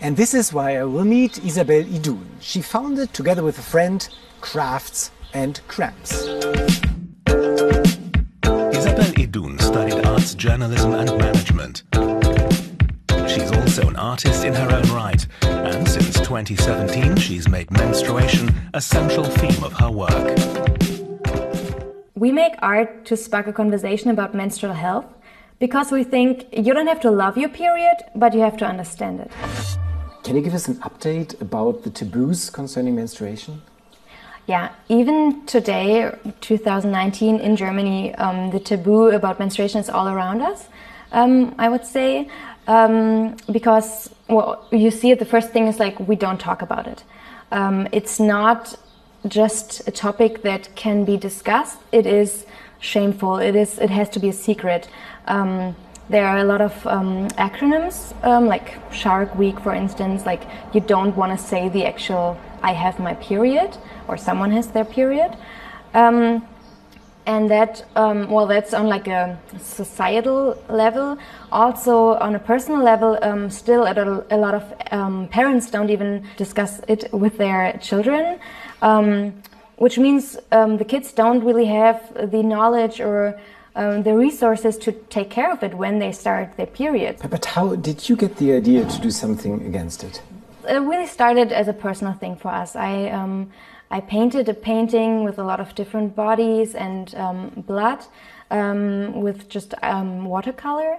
And this is why I will meet Isabel Idun. She founded, together with a friend, Crafts and Cramps. Isabel Idun studied arts journalism and management. She's also an artist in her own right, and since 2017, she's made menstruation a central theme of her work. We make art to spark a conversation about menstrual health because we think you don't have to love your period, but you have to understand it. Can you give us an update about the taboos concerning menstruation? Yeah, even today, 2019, in Germany, um, the taboo about menstruation is all around us, um, I would say. Um, because, well, you see it, the first thing is like we don't talk about it. Um, it's not just a topic that can be discussed, it is shameful, it, is, it has to be a secret. There are a lot of um, acronyms, um, like Shark Week, for instance. Like you don't want to say the actual "I have my period" or "someone has their period," um, and that um, well, that's on like a societal level. Also on a personal level, um, still a, lot of um, parents don't even discuss it with their children. which means the kids don't really have the knowledge or um, the resources to take care of it when they start their period. But how did you get the idea to do something against it? It really started as a personal thing for us. I um, I painted a painting with a lot of different bodies and um, blood um, with just um, watercolor,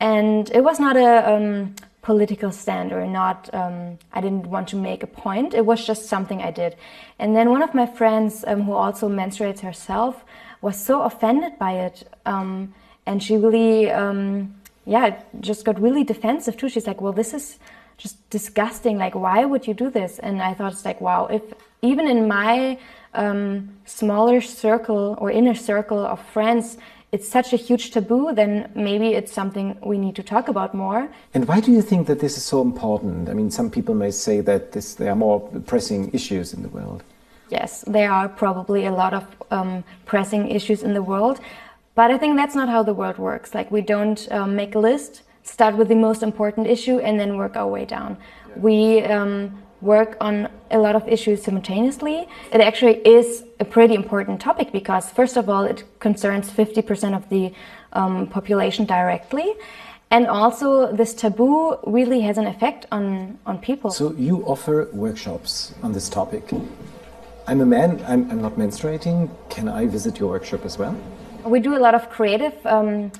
and it was not a um, political stand or not um, i didn't want to make a point it was just something i did and then one of my friends um, who also menstruates herself was so offended by it. Um, and she really, um, yeah, just got really defensive too. She's like, well, this is just disgusting. Like, why would you do this? And I thought it's like, wow, if even in my um, smaller circle or inner circle of friends, it's such a huge taboo, then maybe it's something we need to talk about more. And why do you think that this is so important? I mean, some people may say that this, there are more pressing issues in the world yes, there are probably a lot of um, pressing issues in the world, but I think that's not how the world works. Like we don't um, make a list, start with the most important issue, and then work our way down. Yeah. We um, work on a lot of issues simultaneously. It actually is a pretty important topic because, first of all, it concerns 50% of the um, population directly. And also, this taboo really has an effect on, on people. So, you offer workshops on this topic. I'm a man, I'm, I'm, not menstruating. Can I visit your workshop as well? We do a lot of creative um,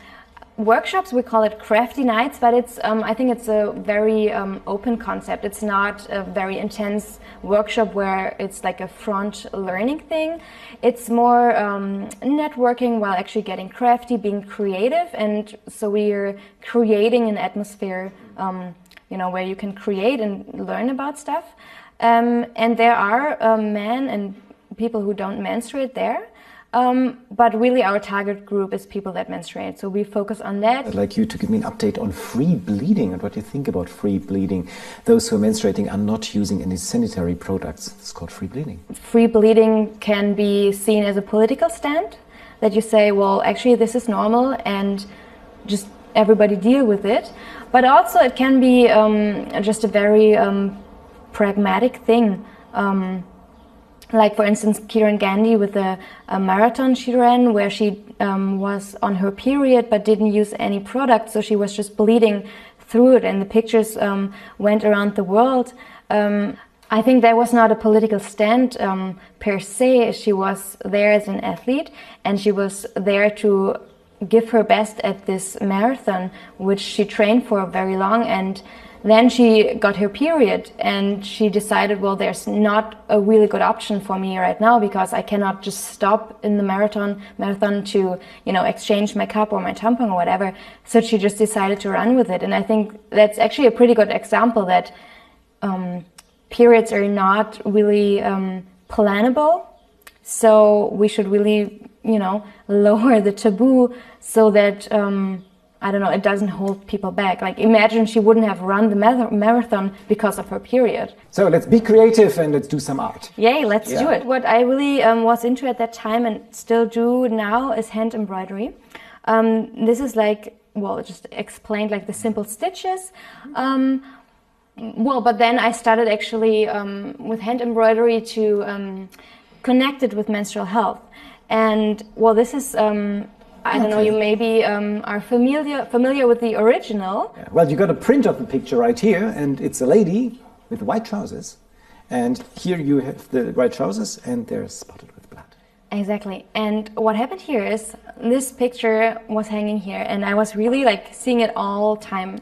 workshops. We call it crafty nights, but it's um, I think it's a very um, open concept. It's not a very intense workshop where it's like a front learning thing. It's more um, networking while actually getting crafty, being creative, and so we're creating an atmosphere, um, you know, where you can create and learn about stuff. Um, and there are um, men and people who don't menstruate there. Um, but really, our target group is people that menstruate. So we focus on that. I'd like you to give me an update on free bleeding and what you think about free bleeding. Those who are menstruating are not using any sanitary products. It's called free bleeding. Free bleeding can be seen as a political stand that you say, well, actually, this is normal and just everybody deal with it. But also, it can be um, just a very um, pragmatic thing. Um, like for instance, Kiran Gandhi with a, marathon she ran where she um, was on her period but didn't use any product, so she was just bleeding through it, and the pictures um, went around the world. Um, I think that was not a political stand um, per se. She was there as an athlete, and she was there to give her best at this marathon, which she trained for very long and then she got her period and she decided, well, there's not a really good option for me right now because I cannot just stop in the marathon marathon to, you know, exchange my cup or my tampon or whatever. So she just decided to run with it. And I think that's actually a pretty good example that um, periods are not really um, plannable. So we should really, you know, lower the taboo so that um, I don't know, it doesn't hold people back. Like, imagine she wouldn't have run the marathon because of her period. So let's be creative and let's do some art. Yay, let's yeah. do it. What I really um, was into at that time and still do now is hand embroidery. Um, this is like, well, just explained like the simple stitches. Um, well, but then I started actually um, with hand embroidery to um, connect it with menstrual health. And well, this is um, I don't know. You maybe um, are familiar familiar with the original. Yeah. Well, you got a print of the picture right here, and it's a lady with white trousers. And here you have the white trousers, and they're spotted with blood. Exactly. And what happened here is this picture was hanging here, and I was really like seeing it all time.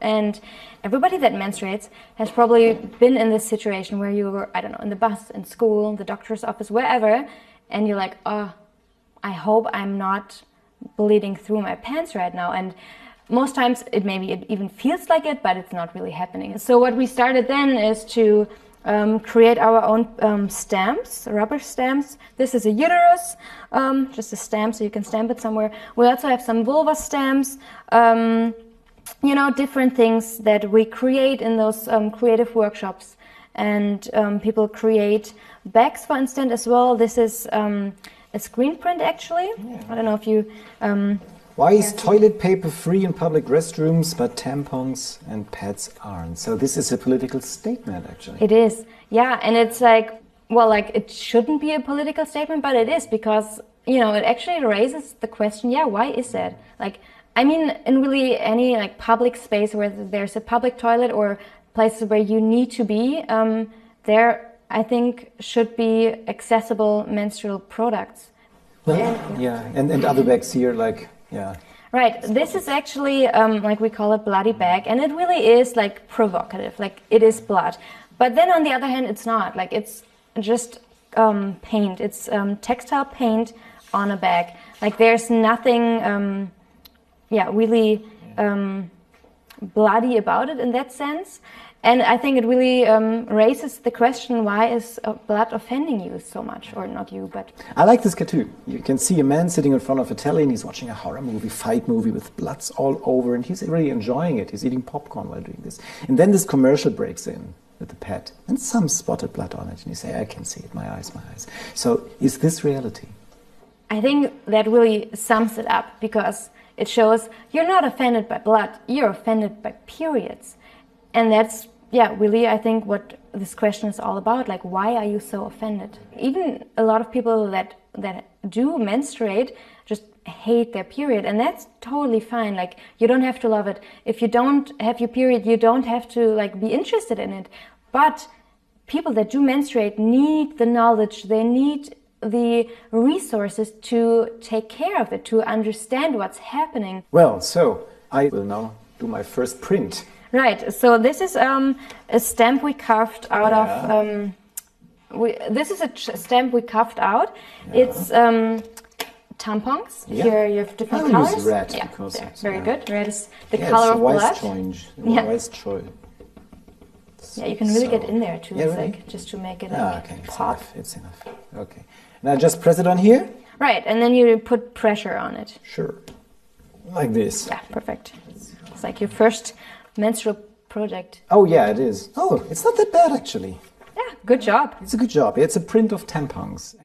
And everybody that menstruates has probably been in this situation where you were, I don't know, in the bus, in school, the doctor's office, wherever, and you're like, oh, I hope I'm not bleeding through my pants right now. And most times it maybe it even feels like it, but it's not really happening. So what we started then is to um, create our own um, stamps, rubber stamps. This is a uterus, um, just a stamp, so you can stamp it somewhere. We also have some vulva stamps. Um, you know, different things that we create in those um, creative workshops. And um, people create bags, for instance, as well. This is um, a screen print, actually. Yeah. I don't know if you. Um, Why is toilet paper free in public restrooms, but tampons and pads aren't? So this is a political statement, actually. It is, yeah, and it's like, well, like it shouldn't be a political statement, but it is because you know it actually raises the question, yeah, why is that? Like, I mean, in really any like public space where there's a public toilet or places where you need to be, um, there I think should be accessible menstrual products. Well, yeah, and, and other bags here, like, yeah. Right. This is actually um, like we call it bloody bag, and it really is like provocative. Like it is blood, but then on the other hand, it's not. Like it's just um, paint. It's um, textile paint on a bag. Like there's nothing, um, yeah, really um, bloody about it in that sense. And I think it really um, raises the question: Why is uh, blood offending you so much, or not you, but I like this cartoon. You can see a man sitting in front of a telly and he's watching a horror movie, fight movie with bloods all over, and he's really enjoying it. He's eating popcorn while doing this. And then this commercial breaks in with the pet and some spotted blood on it. And you say, I can see it, my eyes, my eyes. So is this reality? I think that really sums it up because it shows you're not offended by blood, you're offended by periods. And that's, yeah, really, I think what this question is all about. Like, why are you so offended? Even a lot of people that, that do menstruate just hate their period, and that's totally fine. Like, you don't have to love it. If you don't have your period, you don't have to, like, be interested in it. But people that do menstruate need the knowledge, they need the resources to take care of it, to understand what's happening. Well, so I will now do my first print. Right. So this is um, a stamp we carved out of. Um, we, this is a ch- stamp we carved out. It's um, tampons. Yeah. Here you have different I will use colors. red yeah, because it's, very yeah. good. Red is the yeah, color of wise blood. choice. Yeah. Wise choice. Yeah, you can really So- get in there too. Yeah, it's really? like just to make it like Ah, okay, it's enough. It's enough. Okay. Now just press it on here. Right, and then you put pressure on it. Sure. Like this. Yeah, perfect. It's like your first menstrual project. Oh yeah, it is. Oh, it's not that bad actually. Yeah, good job. It's a good job. It's a print of tampons.